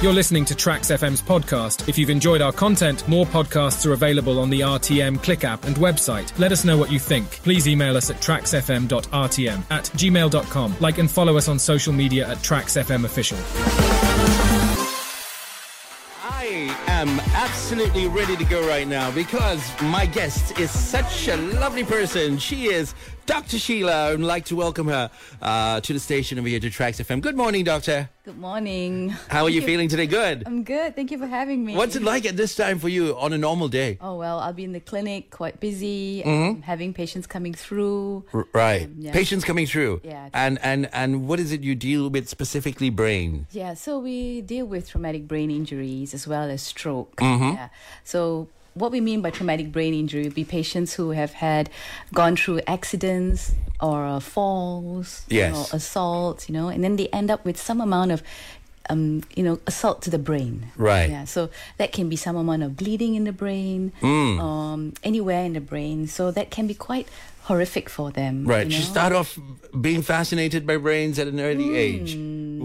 You're listening to TRAXX FM's podcast. If you've enjoyed our content, more podcasts are available on the RTM Click app and website. Let us know what you think. Please email us at traxxfm.rtm at gmail.com. Like and follow us on social media at TRAXX FM Official. I am absolutely ready to go right now because my guest is such a lovely person. She is Dr. Sheela. I'd like to welcome her uh, to the station over here to TRAXX FM. Good morning, Doctor. Good morning. How are you feeling today? Good. I'm good. Thank you for having me. What's it like at this time for you on a normal day? Oh, well, I'll be in the clinic, quite busy, Mm-hmm. um, having patients coming through. R- right. yeah. Patients coming through. Yeah. And, and, and what is it you deal with specifically brain? Yeah, so we deal with traumatic brain injuries as well as stroke. Mm-hmm. Yeah. So what we mean by traumatic brain injury would be patients who have had gone through accidents or uh, falls, Yes. know, assaults, you know, and then they end up with some amount of um, you know, assault to the brain. Right. Yeah. So that can be some amount of bleeding in the brain, Mm. um, anywhere in the brain. So that can be quite horrific for them. Right. You know? start off being fascinated by brains at an early age.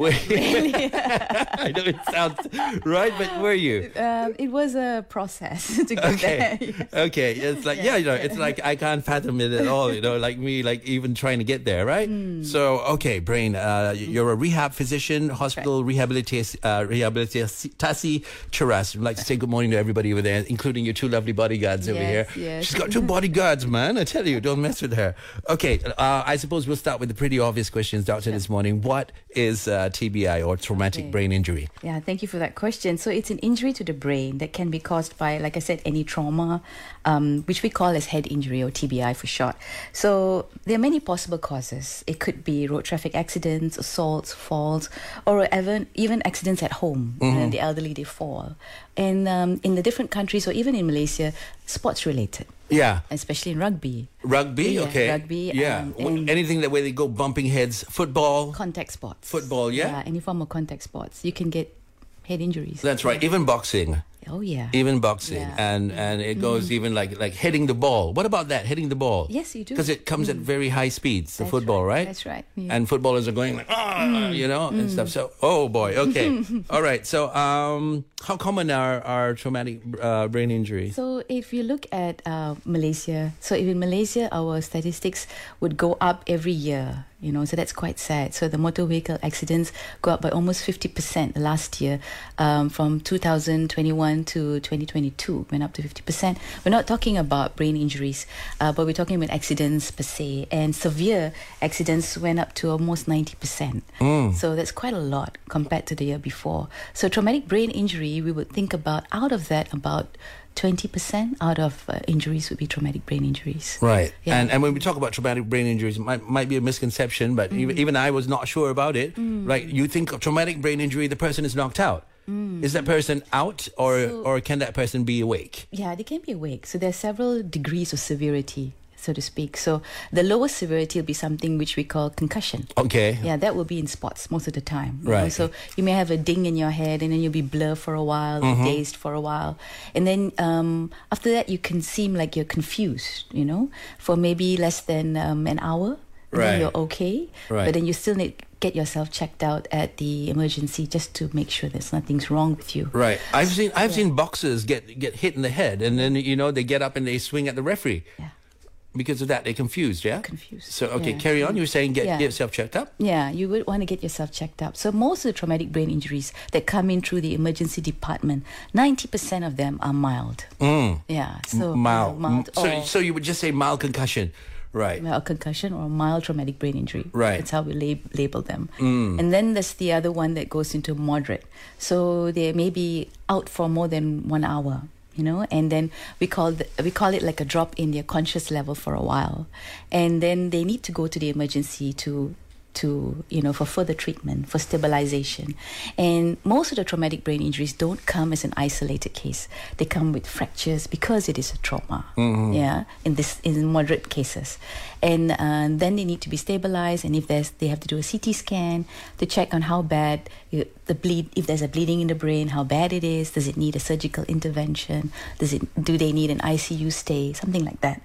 Wait. I know it sounds right, but were you? Um, it was a process to get Okay. there. Yes. Okay. It's like yeah, you know, it's like I can't fathom it at all. You know, like me, like even trying to get there, right? Hmm. So okay, brain. Uh, you're a rehab physician, hospital rehabilitation, uh, rehabilitasi Cheras. I'd like to say good morning to everybody over there, including your two lovely bodyguards over here. Yes, yes. She's got two bodyguards, man. I tell you, don't mess with her. Okay. Uh, I suppose we'll start with the pretty obvious questions, Doctor, this morning. What is uh, TBI or traumatic Okay. brain injury? Yeah, thank you for that question. So it's an injury to the brain that can be caused by, like I said, any trauma, um, which we call as head injury or TBI for short. So there are many possible causes. It could be road traffic accidents, assaults, falls, or even even accidents at home. You know, the elderly they fall, and um, in the different countries or even in Malaysia, sports related, Yeah. especially in rugby, Rugby, Yeah, okay. rugby, yeah. um, Anything that where they go bumping heads, football. contact sports, Football, yeah? any form of contact sports, you can get head injuries. That's right. Even boxing, oh yeah. even boxing, Yeah. and and it goes even like like hitting the ball. What about that? Hitting the ball? Yes, you do. Because it comes at very high speeds. The That's football, right, right? that's right, yeah. And footballers are going like ah, you know, and stuff. So oh boy, okay, all right. So um, how common are are traumatic uh, brain injuries? So if you look at uh, Malaysia, so if in Malaysia our statistics would go up every year, you know, so that's quite sad. So the motor vehicle accidents go up by almost 50% last year um, from 2021 to 2022, went up to 50%. We're not talking about brain injuries, uh, but we're talking about accidents per se. And severe accidents went up to almost 90%. So that's quite a lot compared to the year before. So traumatic brain injury, we would think about out of that, about 20% out of uh, injuries would be traumatic brain injuries. Right. Yeah. And and when we talk about traumatic brain injuries, it might, might be a misconception, but Mm. even, even I was not sure about it. Right. You think of traumatic brain injury, the person is knocked out. Is that person out or Mm. So- or can that person be awake? Yeah, they can be awake. So there are several degrees of severity, so to speak. So the lowest severity will be something which we call concussion. Okay. Yeah, that will be in spots most of the time. you know. Right. So you may have a ding in your head and then you'll be blur for a while, Mm-hmm. dazed for a while. And then um, after that, you can seem like you're confused, you know, for maybe less than um, an hour. Right. Then you're okay. Right. But then you still need get yourself checked out at the emergency just to make sure there's nothing's wrong with you. Right. I've seen I've seen boxers get get hit in the head and then you know they get up and they swing at the referee. Yeah. Because of that, they're confused, yeah? Confused, So okay, yeah. carry on. You were saying get, Yeah. get yourself checked up? Yeah, you would want to get yourself checked up. So most of the traumatic brain injuries that come in through the emergency department, ninety percent of them are mild. Yeah, so Mild. mild So so you would just say mild concussion. Right. a concussion or a mild traumatic brain injury. Right. Mm. That's how we lab- label them. And then there's the other one that goes into moderate. So they may be out for more than one hour. You know, and then we call the, we call it like a drop in their conscious level for a while, and then they need to go to the emergency to to you know for further treatment for stabilization. And most of the traumatic brain injuries don't come as an isolated case. They come with fractures because it is a trauma. Yeah in this in moderate cases. And uh, then they need to be stabilized. And if there's they have to do a ct scan to check on how bad uh, the bleed if there's a bleeding in the brain how bad it is. Does it need a surgical intervention? Does it do they need an icu stay? Something like that.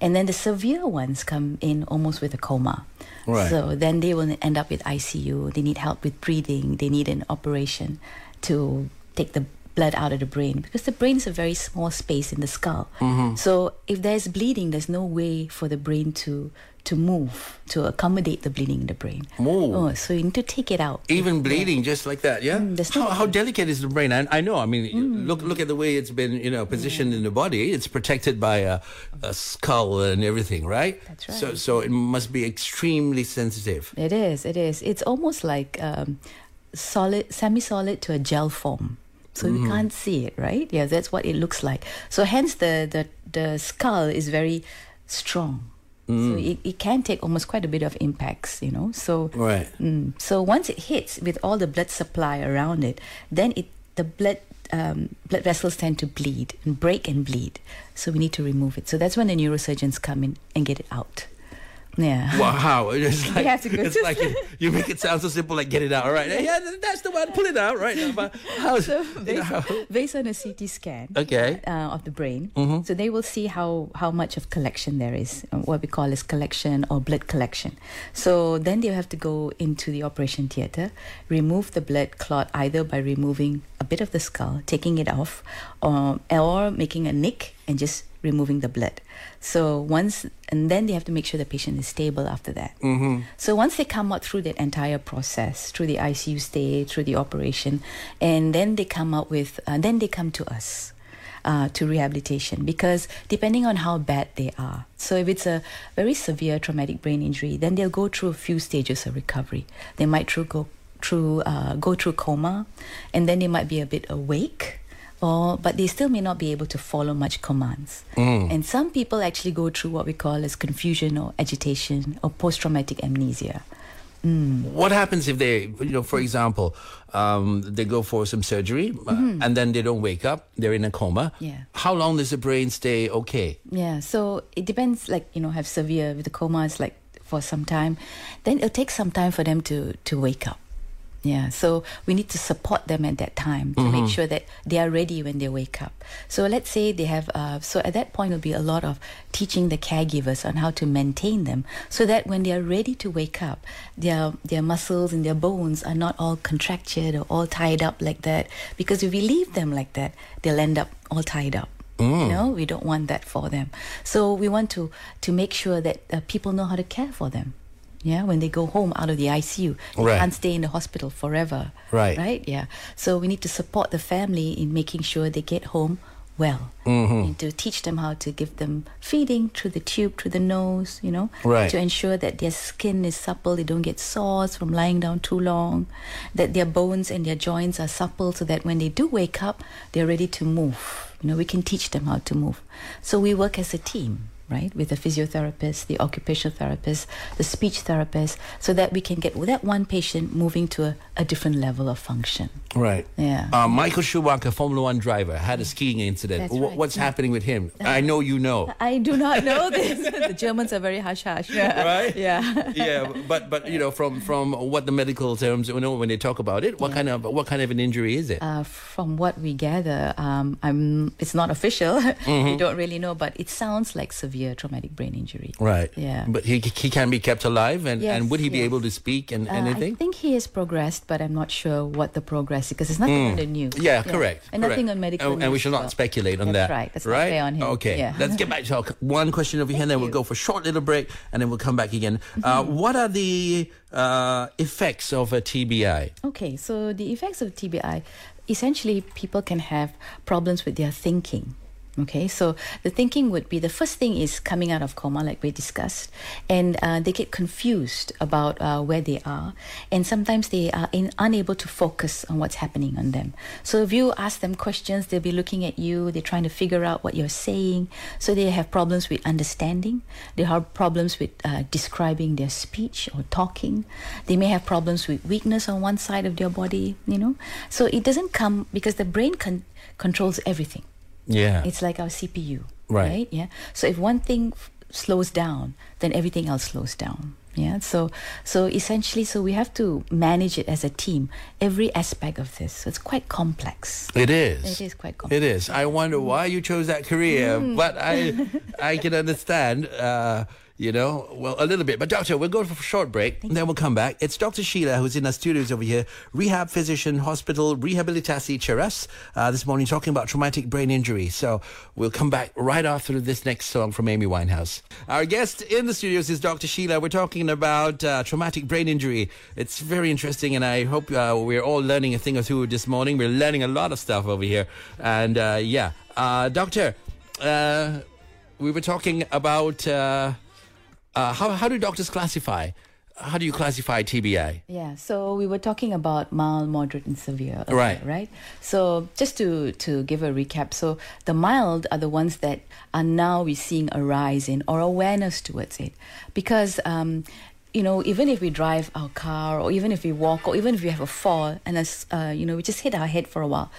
And then the severe ones come in almost with a coma Right. So then they will end up with ICU. They need help with breathing. They need an operation to take the blood out of the brain because the brain is a very small space in the skull. Mm-hmm. So if there's bleeding, there's no way for the brain to to move to accommodate the bleeding in the brain. Oh. Oh, so you need to take it out. Even bleeding, just like that, yeah. Mm, how, how delicate is the brain? I, I know. I mean, Mm. look look at the way it's been, you know, positioned in the body. It's protected by a, a skull and everything, right? That's right. So so it must be extremely sensitive. It is. It is. It's almost like um, solid, semi-solid to a gel form. So Mm-hmm. you can't see it, right? Yeah, that's what it looks like. So hence the the, the skull is very strong. So Mm. it, it can take almost quite a bit of impacts, you know. So Right. Mm, so once it hits with all the blood supply around it, then it the blood um, blood vessels tend to bleed and break and bleed. So we need to remove it. So that's when the neurosurgeons come in and get it out. Yeah. Wow, it's like, have to go it's like you, you make it sound so simple, like get it out. All right, yeah, that's the one. Pull it out, right? now. But how, So you know, based, how- based on a CT scan Okay. uh, of the brain, Mm-hmm. so they will see how, how much of collection there is, uh, what we call as collection or blood collection. So then they have to go into the operation theater, remove the blood clot either by removing a bit of the skull, taking it off, or, or making a nick and just removing the blood. So once, and then they have to make sure the patient is stable after that. Mm-hmm. So once they come out through that entire process, through the ICU stay, through the operation, and then they come out with, uh, then they come to us. Uh, to rehabilitation because depending on how bad they are. So, if it's a very severe traumatic brain injury, then they'll go through a few stages of recovery. They might through go through uh, go through coma, and then they might be a bit awake, or but they still may not be able to follow much commands. And some people actually go through what we call as confusion or agitation or post-traumatic amnesia. What happens if they, you know, for example, um, they go for some surgery uh, and then they don't wake up, they're in a coma. Mm-hmm. Yeah. How long does the brain stay okay? Yeah, so it depends. Like you know, have severe with the coma, it's like for some time. Then it'll take some time for them to to wake up. Yeah, so we need to support them at that time to make sure that they are ready when they wake up. So let's say they have. Uh, so at that point, it'll be a lot of teaching the caregivers on how to maintain them, so that when they are ready to wake up, their their muscles and their bones are not all contractured or all tied up like that. Because if we leave them like that, they'll end up all tied up. You know, we don't want that for them. So we want to to make sure that uh, people know how to care for them. Yeah, when they go home out of the ICU, they Right. can't stay in the hospital forever. Right. Right. Yeah. So we need to support the family in making sure they get home well. Mm-hmm. Need to teach them how to give them feeding through the tube, through the nose. You know, Right. to ensure that their skin is supple, they don't get sores from lying down too long, that their bones and their joints are supple, so that when they do wake up, they're ready to move. You know, we can teach them how to move. So we work as a team, right, with the physiotherapist, the occupational therapist, the speech therapist, so that we can get that one patient moving to a, a different level of function. Right. Yeah. Uh, Michael Schumacher, Formula One driver, had a skiing incident. Right. What's happening with him? I know you know. I do not know this. the Germans are very hush hush. Right? Yeah. yeah, but but you know from from what the medical terms you know when they talk about it, what kind of what kind of an injury is it? Uh, from what we gather, um, I'm, it's not official. we don't really know, but it sounds like severe traumatic brain injury. right. Yeah. But he he can be kept alive, and Yes, and would he be able to speak and Uh, anything? I think he has progressed, but I'm not sure what the progress is because there's nothing on the news. Yeah, correct. And correct. nothing on medical And, and we should not well. speculate on that. That's that. right. That's not right. fair on him. Okay. Yeah. Let's get back to our, one question over here, and then we'll you. go for a short little break, and then we'll come back again. Uh, Mm-hmm. what are the uh, effects of a TBI? Okay, so the effects of TBI essentially people can have problems with their thinking. Okay, so the thinking would be the first thing is coming out of coma, like we discussed, and uh, they get confused about uh, where they are, and sometimes they are in, unable to focus on what's happening on them. So if you ask them questions, they'll be looking at you, they're trying to figure out what you're saying. So they have problems with understanding, they have problems with uh, describing their speech or talking. They may have problems with weakness on one side of their body, you know. So it doesn't come because the brain con- controls everything. Yeah. It's like our CPU, Right. right? Yeah. So if one thing f- slows down, then everything else slows down. Yeah. So so essentially, so we have to manage it as a team, every aspect of this. So it's quite complex. It is. It is quite complex. It is. I wonder why you chose that career, Mm. but I, I can understand. Uh, You know, well, a little bit. But doctor, we'll go for a short break, and then we'll come back. It's Dr. Sheela who's in our studios over here, rehab physician, hospital, rehabilitasi Cheras, uh, this morning talking about traumatic brain injury. So we'll come back right after this next song from Amy Winehouse. Our guest in the studios is Dr. Sheela. We're talking about uh, traumatic brain injury. It's very interesting, and I hope uh, we're all learning a thing or two this morning. We're learning a lot of stuff over here. And uh, yeah, uh, doctor, uh, we were talking about uh, how how do doctors classify? How do you classify TBI? Yeah, so we were talking about mild, moderate, and severe. Right. Right. So just to to give a recap, so the mild are the ones that are now we're seeing a rise in or awareness towards it, because. Um, you know, even if we drive our car, or even if we walk, or even if we have a fall, and as uh, you know, we just hit our head for a while,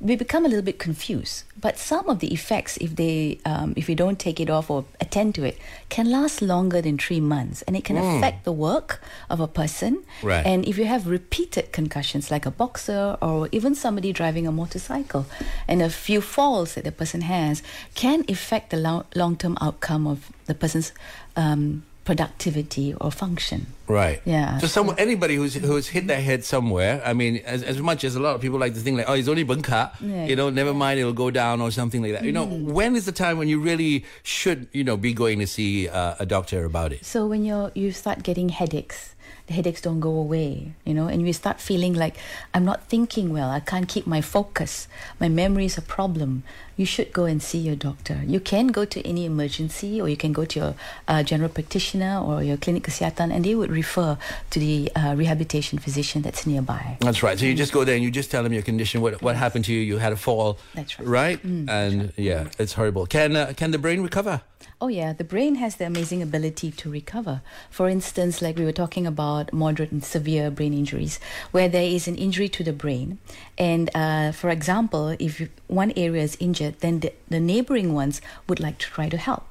we become a little bit confused. But some of the effects, if they, um, if we don't take it off or attend to it, can last longer than three months, and it can affect the work of a person. Right. And if you have repeated concussions, like a boxer or even somebody driving a motorcycle, and a few falls that the person has, can affect the lo- long-term outcome of the person's um, productivity or function. Right. Yeah. So someone, anybody who's who's hit their head somewhere. I mean, as, as much as a lot of people like to think like, oh, it's only bunka. Yeah. You know, never mind, it'll go down or something like that. You know, Mm. when is the time when you really should, you know, be going to see uh, a doctor about it? So when you you start getting headaches, the headaches don't go away, you know, and you start feeling like I'm not thinking well, I can't keep my focus, my memory is a problem. You should go and see your doctor. You can go to any emergency, or you can go to your uh, general practitioner or your clinic kesihatan, and they would refer to the uh, rehabilitation physician that's nearby. That's right. So you just go there and you just tell them your condition, what what happened to you. You had a fall. That's right. Right. and yeah, it's horrible. Can uh, can the brain recover? Oh, yeah, the brain has the amazing ability to recover. For instance, like we were talking about moderate and severe brain injuries, where there is an injury to the brain. And uh, for example, if one area is injured, then the, the neighboring ones would like to try to help.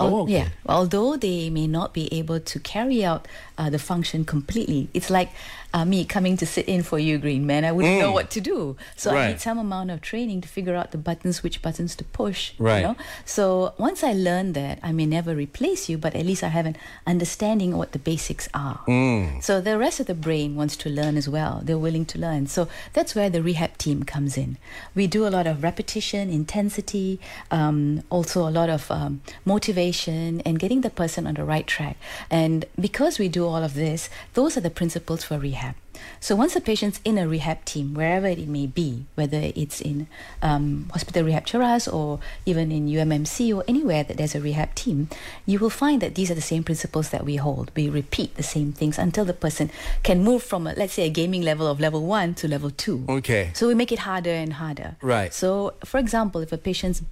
Oh, okay. Yeah, although they may not be able to carry out uh, the function completely, it's like uh, me coming to sit in for you, Greenman. I wouldn't know what to do, so I Mm. Need some amount of training to figure out the buttons, which buttons to push. Right. You know? So once I learn that, I may never replace you, but at least I have an understanding of what the basics are. Mm. So the rest of the brain wants to learn as well. They're willing to learn. So that's where the rehab team comes in. We do a lot of repetition, intensity, um, also a lot of um, motivation, and getting the person on the right track. And because we do all of this, those are the principles for rehab. So once a patient's in a rehab team, wherever it may be, whether it's in um, Hospital Rehab Cheras or even in UMMC or anywhere that there's a rehab team, you will find that these are the same principles that we hold. We repeat the same things until the person can move from, a, let's say, a gaming level of level one to level two. Okay. So we make it harder and harder. Right. So, for example, if a patient's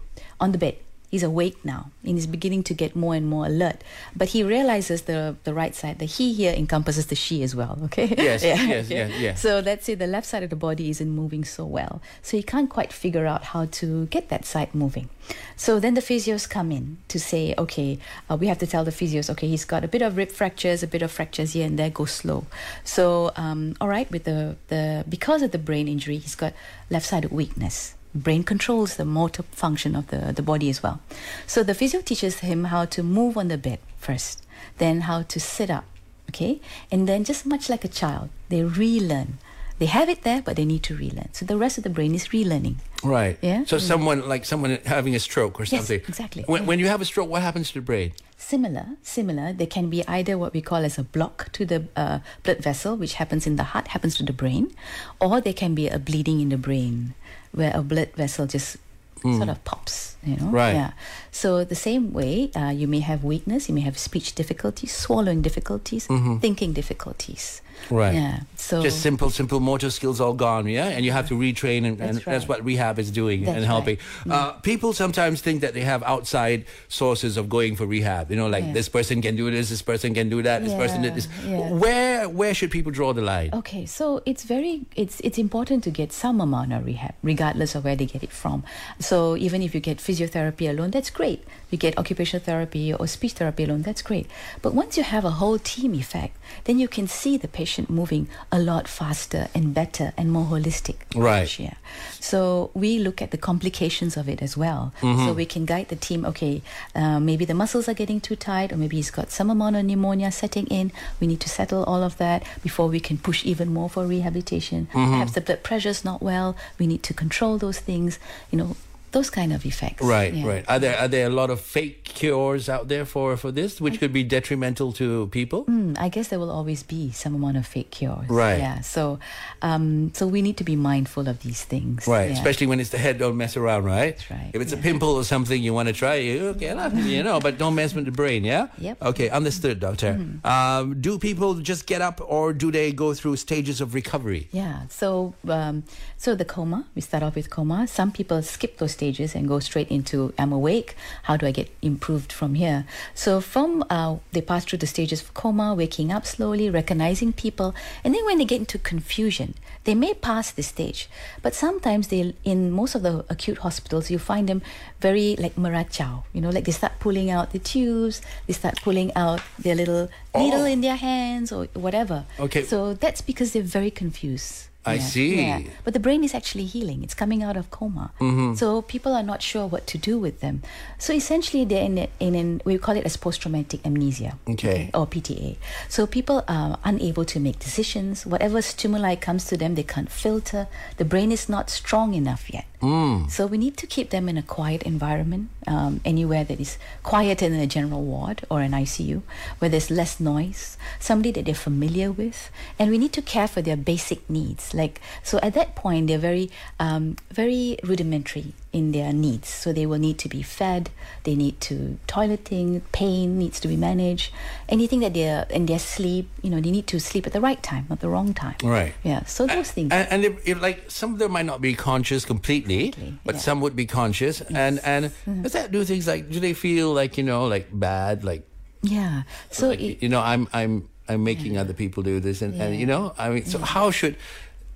on the bed, he's awake now and he's beginning to get more and more alert, but he realizes the the right side. The he here encompasses the she as well. Okay. Yes, yes, yes, yeah. So let's say the left side of the body isn't moving so well, so he can't quite figure out how to get that side moving. So then the physios come in to say, okay, uh, we have to tell the physios, okay, he's got a bit of rib fractures, a bit of fractures here and there, go slow. So, um, all right, with the, the because of the brain injury, he's got left-sided weakness. Brain controls the motor function of the, the body as well. So the physio teaches him how to move on the bed first, then how to sit up, okay? And then just much like a child, they relearn. They have it there, but they need to relearn. So the rest of the brain is relearning. Right. Yeah. So someone like someone having a stroke or something. Yes, exactly. When, Yeah. when you have a stroke, what happens to the brain? Similar, similar. There can be either what we call as a block to the uh, blood vessel, which happens in the heart, happens to the brain, or there can be a bleeding in the brain, where a blood vessel just sort hmm. of pops. You know. Right. Yeah. So the same way, uh, you may have weakness, you may have speech difficulties, swallowing difficulties, thinking difficulties. Mm-hmm. Right. Yeah. So Just simple, simple motor skills all gone, yeah? And you have to retrain, and, and That's that's what rehab is doing That's and helping. right. Mm. Uh, people sometimes think that they have outside sources of going for rehab. You know, like Yeah. this person can do this, this person can do that, this person did this. Yeah, yeah. Where where should people draw the line? Okay, so it's very it's it's important to get some amount of rehab, regardless of where they get it from. So even if you get physiotherapy alone, that's great. You get occupational therapy or speech therapy alone, that's great. But once you have a whole team effect, then you can see the patient moving a lot faster and better and more holistic. Right. Yeah. So we look at the complications of it as well. Mm-hmm. So we can guide the team. Okay, uh, maybe the muscles are getting too tight, or maybe he's got some amount of pneumonia setting in. We need to settle all of that before we can push even more for rehabilitation. Mm-hmm. Perhaps the blood pressure's not well. We need to control those things. You know, those kind of effects. Right, Yeah. right. Are there are there a lot of fake cures out there for for this, which could be detrimental to people? Mm, I guess there will always be some amount of fake cures. Right. Yeah. So, um, so we need to be mindful of these things. Right, Yeah. especially when it's the head, don't mess around, right? That's right, If it's a pimple or something you want to try, you okay, you know, but don't mess with the brain, yeah? Yep. Mm-hmm. Okay, understood, doctor. Um, do people just get up, or do they go through stages of recovery? Yeah. So, um, so the coma. We start off with coma. Some people skip those stages and go straight into I'm awake. How do I get improved from here? So from uh, they pass through the stages of coma, waking up slowly, recognizing people, and then when they get into confusion, they may pass this stage. But sometimes they, in most of the acute hospitals, you find them very like marachao. You know, like they start pulling out the tubes, they start pulling out their little needle Oh. in their hands or whatever. Okay. So that's because they're very confused. I see. Yeah. But the brain is actually healing. It's coming out of coma. Mm-hmm. So people are not sure what to do with them. So essentially, they're in, a, in an, we call it as post-traumatic amnesia. Okay. Or PTA. So people are unable to make decisions. Whatever stimuli comes to them, they can't filter. The brain is not strong enough yet. Mm. So we need to keep them in a quiet environment, um, anywhere that is quieter than a general ward or an ICU, where there's less noise, somebody that they're familiar with, and we need to care for their basic needs. Like so, at that point, they're very, um, very rudimentary in their needs. So they will need to be fed. They need to toileting. Pain needs to be managed. Anything that they're in their sleep, you know, they need to sleep at the right time, not the wrong time. Right. Yeah. So those things. And, and if, if, like some of them might not be conscious completely, Completely, but yeah. some would be conscious. And and does that do things like do they feel like you know like bad like yeah. So like, it, you know I'm I'm I'm making other people do this and, and you know I mean so how should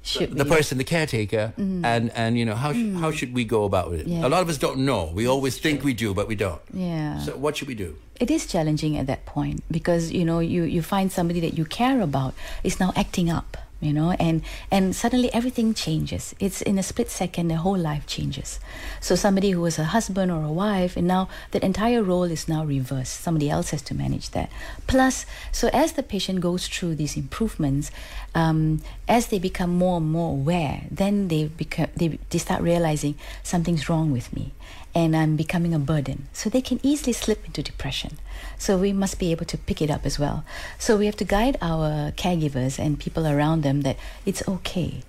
Should the? Mm. person the caretaker and and you know how sh- how should we go about it Yeah. a lot of us don't know we always think we do but we don't yeah. so what should we do it is challenging at that point because you know you you find somebody that you care about is now acting up you know and and suddenly everything changes. It's in a split second the whole life changes. So somebody who was a husband or a wife and now that entire role is now reversed. Somebody else has to manage that. Plus so as the patient goes through these improvements um, as they become more and more aware then they become they, they start realizing something's wrong with me and I'm becoming a burden. So they can easily slip into depression. So we must be able to pick it up as well. So we have to guide our caregivers and people around them that it's okay.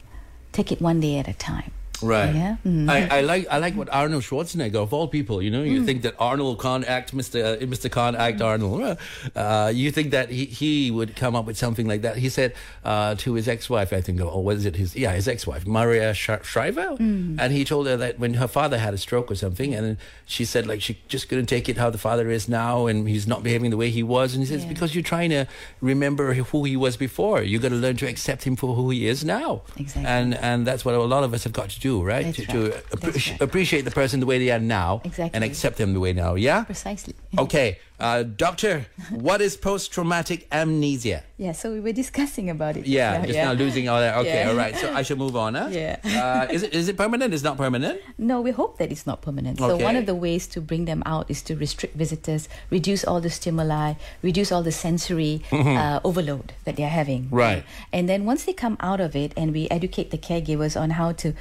Take it one day at a time. Right. Yeah. Mm. I, I like I like what Arnold Schwarzenegger of all people. You know, you think that Arnold can't act Mr. Uh, Mr. Can't act Arnold. Uh, you think that he, he would come up with something like that. He said uh, to his ex-wife, I think, or was it his? Yeah, his ex-wife, Maria Sh- Shriver, and he told her that when her father had a stroke or something, and she said like she just couldn't take it how the father is now, and he's not behaving the way he was, and he says Yeah. because you're trying to remember who he was before, you got to learn to accept him for who he is now. Exactly. And and that's what a lot of us have got to do, right? To, right. to appreci- right. appreciate the person the way they are now Exactly. and accept them the way now. Yeah. Precisely. Okay, uh, doctor, what is post-traumatic amnesia? Yeah, so we were discussing about it. Yeah, just now losing all that. Okay, Yeah. all right. So I should move on, huh? Yeah. Uh, is it is it permanent? It's not permanent. No, we hope that it's not permanent. Okay. So one of the ways to bring them out is to restrict visitors, reduce all the stimuli, reduce all the sensory uh, overload that they're having. Mm-hmm. Right. And then once they come out of it, and we educate the caregivers on how to,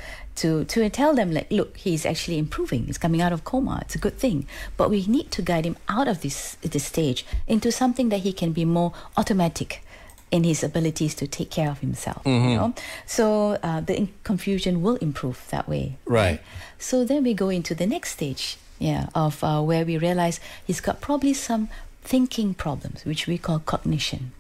to to tell them like, look, he's actually improving. He's coming out of coma. It's a good thing. But we need to guide him out of this this stage into something that he can be more automatic in his abilities to take care of himself. Mm-hmm. You know? So uh, the in- confusion will improve that way. Right. So then we go into the next stage, yeah, of uh, where we realize he's got probably some thinking problems, which we call cognition.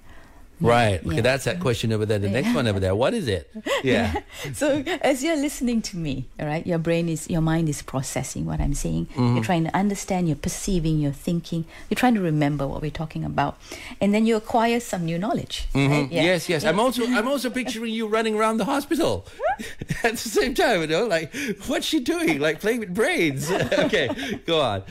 Right. Okay, Yeah. that's that question over there. The next one over there. What is it? Yeah. So as you're listening to me, all right, your brain is, your mind is processing what I'm saying. Mm-hmm. You're trying to understand, you're perceiving, you're thinking, you're trying to remember what we're talking about, and then you acquire some new knowledge. right? Yeah. Mm-hmm. Yes, yes. I'm also I'm also picturing you running around the hospital. at the same time, you know, like what's she doing? Like playing with brains. okay, go on.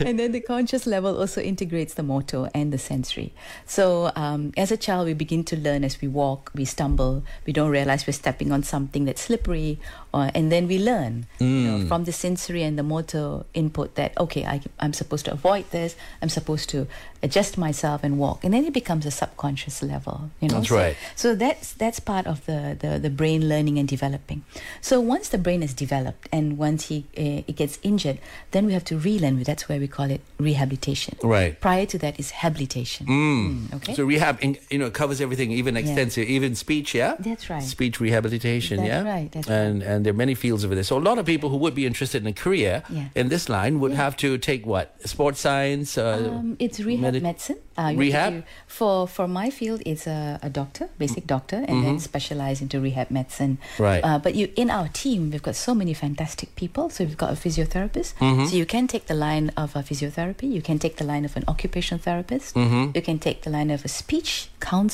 and then the conscious level also integrates the motor and the sensory. So um, as a child, we begin to learn as we walk, we stumble, we don't realize we're stepping on something that's slippery, or, and then we learn you know, from the sensory and the motor input that okay, I, I'm supposed to avoid this, I'm supposed to adjust myself and walk, and then it becomes a subconscious level. You know, That's so, right. So that's that's part of the, the, the brain learning and developing. So once the brain is developed and once he uh, it gets injured, then we have to relearn. That's where we call it rehabilitation. Right. Prior to that is habilitation. Mm, okay. So rehab, in- you know, covers everything, even extensive, even speech. Yeah, That's right. Speech rehabilitation. That's yeah, right, that's and and there are many fields over there. So a lot of people who would be interested in a career Yeah. in this line would have to take what sports science. Uh, Um, it's rehab medi- medicine. Uh, you have to Rehab? do- for for my field, it's a, a doctor, basic doctor, and then specialize into rehab medicine. Mm-hmm. Right. Uh, but you in our team, we've got so many fantastic people. So we've got a physiotherapist. Mm-hmm. So you can take the line of a physiotherapy. You can take the line of an occupational therapist. Mm-hmm. You can take the line of a speech counselor,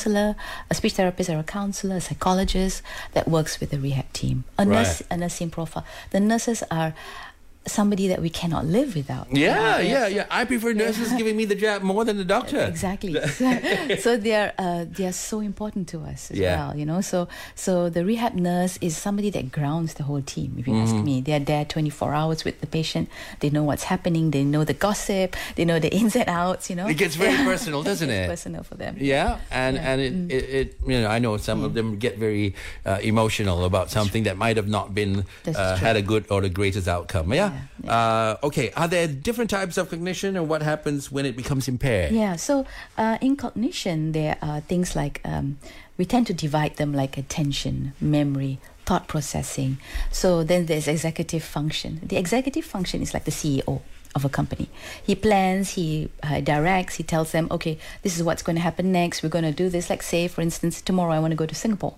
a speech therapist, or a counselor, a psychologist that works with the rehab team. A nurse, a nursing profile. The nurses are somebody that we cannot live without. yeah, Uh, yeah, yeah. I prefer nurses giving me the jab more than the doctor. Exactly. so they are uh, they are so important to us as Yeah. well. You know, so so the rehab nurse is somebody that grounds the whole team. If you ask Mm-hmm. me, they are there twenty four hours with the patient. They know what's happening. They know the gossip. They know the ins and outs. You know, It gets very personal, doesn't It's it? personal for them. Yeah, and Yeah. and it, Mm. it, it you know I know some of them get very uh, emotional about something that might have not been uh, had a good or the greatest outcome. Yeah. Yeah, Uh, okay. Are there different types of cognition, and what happens when it becomes impaired? Yeah, so uh, in cognition, there are things like um, we tend to divide them like attention, memory, thought processing. So then there's executive function. The executive function is like the CEO of a company. He plans, he uh, directs, he tells them, okay, this is what's going to happen next. We're going to do this. Like, say, for instance, tomorrow I want to go to Singapore.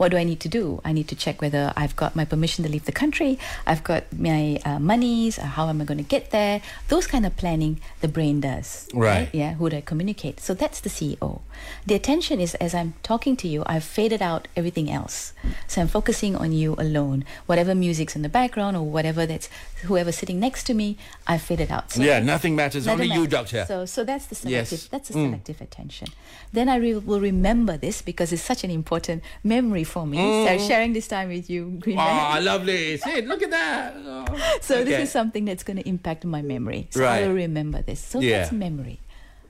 What do I need to do? I need to check whether I've got my permission to leave the country. I've got my uh, monies. Uh, how am I going to get there? Those kind of planning the brain does. Right. Yeah. Who do I communicate? So that's the CEO. The attention is as I'm talking to you, I've faded out everything else. So I'm focusing on you alone. Whatever music's in the background or whatever that's whoever's sitting next to me, I've faded out. So Yeah, nothing matters. Only you, matter. doctor. So, so that's the Yes. selective. That's the Mm. selective attention. Then I re- will remember this because it's such an important memory for me. So sharing this time with you, Greenman. Oh, lovely. See, look at that. Oh. so Okay. this is something that's going to impact my memory. So Right. I will remember this. So Yeah. that's memory.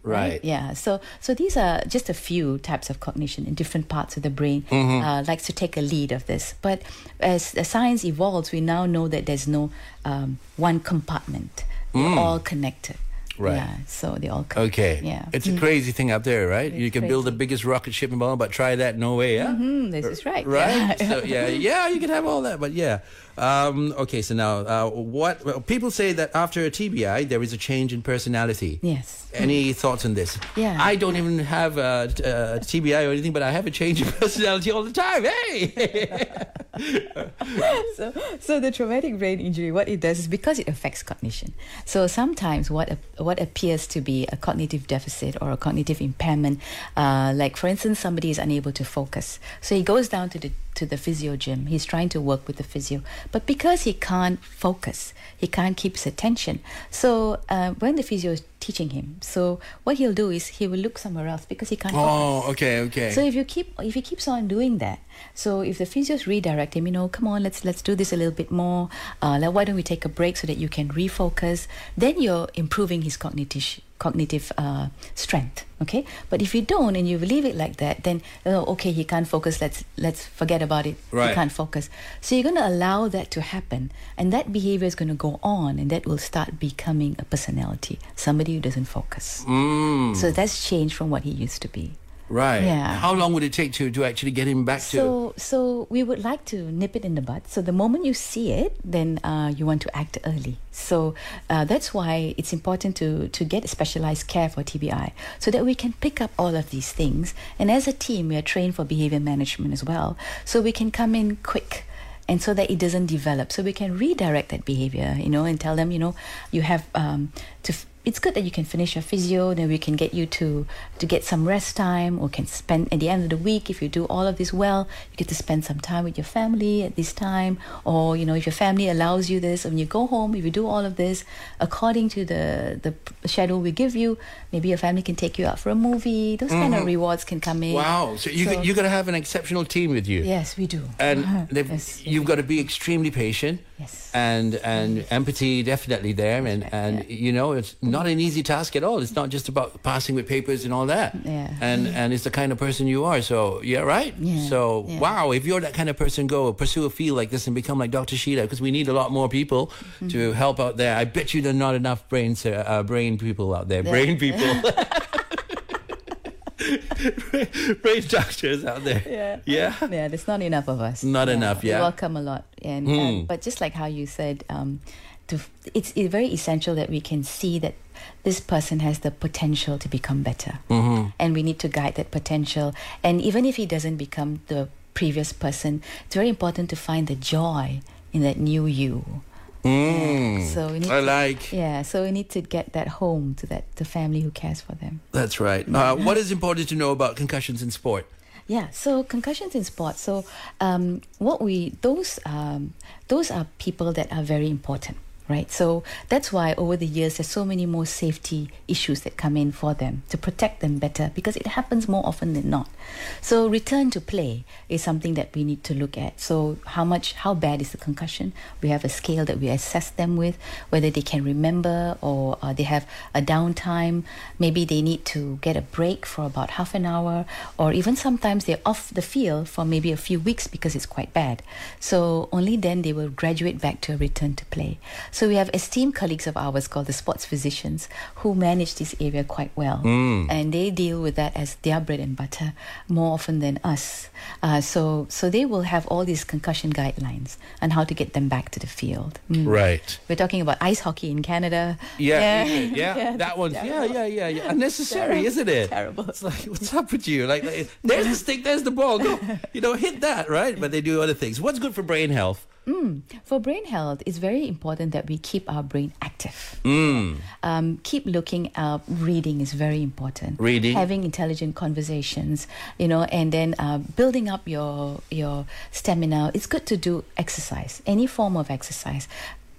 Right. Yeah. So so these are just a few types of cognition in different parts of the brain. Mm-hmm. Uh, likes to take a lead of this. But as the science evolves, we now know that there's no um, one compartment. They're mm. all connected. Right. Yeah. So they all connected. Okay. Yeah. It's a crazy thing up there, right? you It's can build the biggest rocket ship in the world, but try that, no way, yeah? Mm, this is right. Right? Yeah. so, yeah, yeah, you can have all that, but yeah. Um, okay, so now, uh, what well, people say that after a TBI, there is a change in personality. Yes. Any thoughts on this? Yeah. I don't even have a TBI or anything, but I have a change in personality all the time. Hey! so, so the traumatic brain injury, what it does is because it affects cognition. So sometimes what ap- what appears to be a cognitive deficit or a cognitive impairment, uh, like for instance, somebody is unable to focus, so he goes down to the to the physio gym. He's trying to work with the physio, but because he can't focus, he can't keep his attention. So uh, when the physio is teaching him, so what he'll do is he will look somewhere else because he can't. focus. oh, okay, okay. So if you keep if he keeps on doing that, so if the physios redirect him, you know, come on, let's let's do this a little bit more. Uh, like, why don't we take a break so that you can refocus? Then you're improving his cognitive cognitive uh, strength. Okay, but if you don't and you leave it like that, then oh, okay, he can't focus. Let's let's forget about it. Right. He can't focus. So you're going to allow that to happen, and that behavior is going to go on, and that will start becoming a personality. Somebody who doesn't focus. Mm, So that's changed from what he used to be. Right. yeah. How long would it take to, to actually get him back to? So, so we would like to nip it in the bud. So the moment you see it, then uh, you want to act early. So uh, that's why it's important to to get specialized care for TBI, so that we can pick up all of these things. And as a team, we are trained for behavior management as well, so we can come in quick. And so that it doesn't develop, so we can redirect that behavior, you know, and tell them, you know, you have um, to, f- it's good that you can finish your physio, then we can get you to to get some rest time, or can spend at the end of the week if you do all of this well, you get to spend some time with your family at this time, or you know if your family allows you this, when you go home, if you do all of this according to the the schedule we give you, maybe your family can take you out for a movie. Those kind of rewards can come in. Wow. So you So- you got to have an exceptional team with you. Yes, we do. And Uh-huh. Yes. you've got to be extremely patient. Yes. And and empathy definitely there, and and you know it's not an easy task at all. It's not just about passing with papers and all that. Yeah. And and it's the kind of person you are. So yeah, right. Yeah, So yeah. wow, if you're that kind of person, go pursue a field like this and become like Dr. Sheela because we need a lot more people Mm-hmm. to help out there. I bet you there are not enough brains, uh, brain people out there. Brain people. brain doctors out there. Yeah. Yeah. yeah, there's not enough of us. Not enough, We yeah. welcome a lot, and um, but just like how you said, um, to it's, it's very essential that we can see that this person has the potential to become better, mm-hmm. and we need to guide that potential. And even if he doesn't become the previous person, it's very important to find the joy in that new you. Mm. So we need I to- like. Yeah, so we need to get that home to that the family who cares for them. That's right. Uh, what is important to know about concussions in sport? Yeah, so concussions in sports. So um, what we those um, those are people that are very important, right? So that's why over the years there's so many more safety issues that come in for them to protect them better because it happens more often than not. So return to play is something that we need to look at. So how much how bad is the concussion? We have a scale that we assess them with, whether they can remember or uh, they have a downtime. Maybe they need to get a break for about half an hour, or even sometimes they're off the field for maybe a few weeks because it's quite bad. So only then they will graduate back to a return to play. So we have esteemed colleagues of ours called the sports physicians who manage this area quite well, and they deal with that as their bread and butter more often than us. Uh, so so they will have all these concussion guidelines on how to get them back to the field. Mm. Right. We're talking about ice hockey in Canada. Yeah, yeah, yeah, that that's one. Yeah, yeah, yeah, yeah. Unnecessary, isn't it? Terrible. It's like, what's up with you? Like, like, there's the stick, there's the ball. Go, you know, hit that, right? But they do other things. What's good for brain health? For brain health, it's very important that we keep our brain active. Mm. Um, keep looking up. Reading is very important. Reading. having intelligent conversations, you know, and then uh, building up your your stamina. It's good to do exercise, any form of exercise.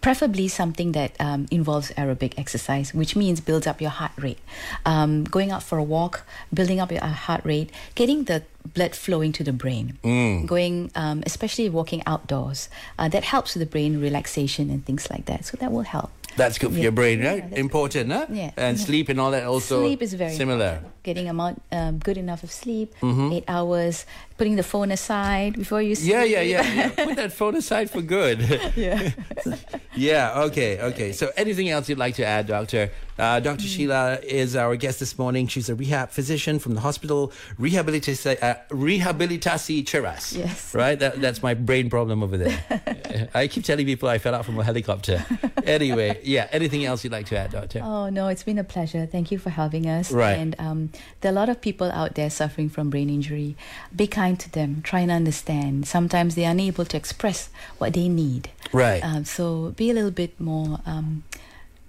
Preferably something that um, involves aerobic exercise, which means builds up your heart rate. Um, going out for a walk, building up your uh, heart rate, getting the blood flowing to the brain. Going, um, especially walking outdoors, uh, that helps with the brain relaxation and things like that. So that will help. That's good for Yeah. your brain, right? that's Important, huh? Yeah. And Yeah. sleep and all that also sleep is very similar. important. Getting amount um, good enough of sleep, Mm-hmm. eight hours, putting the phone aside before you sleep. Yeah, yeah, yeah, yeah. Put that phone aside for good. yeah. yeah, okay, okay. So anything else you'd like to add, Doctor? Uh, Dr. Sheela is our guest this morning. She's a rehab physician from the hospital Rehabilitasi, uh, Rehabilitasi Cheras. Yes. Right? That, that's my brain problem over there. I keep telling people I fell out from a helicopter. Anyway, yeah, anything else you'd like to add, Doctor? Oh no, it's been a pleasure. Thank you for having us. Right. And um, there are a lot of people out there suffering from brain injury. Be kind to them. Try and understand. Sometimes they are unable to express what they need. Right. Um, so be a little bit more um,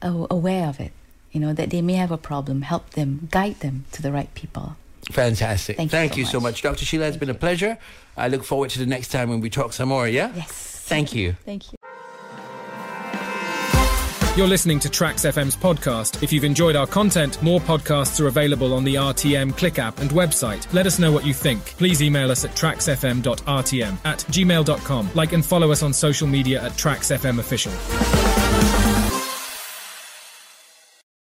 aware of it. You know that they may have a problem. Help them, guide them to the right people. Fantastic. Thank you so so much. much. Dr. Sheela. It's been a pleasure. I look forward to the next time when we talk some more, yeah? Yes. Thank you. Thank you. You're listening to TRAXX FM's podcast. If you've enjoyed our content, more podcasts are available on the RTM Click app and website. Let us know what you think. Please email us at traxxfm.rtm at gmail.com. Like and follow us on social media at TRAXXFM Official.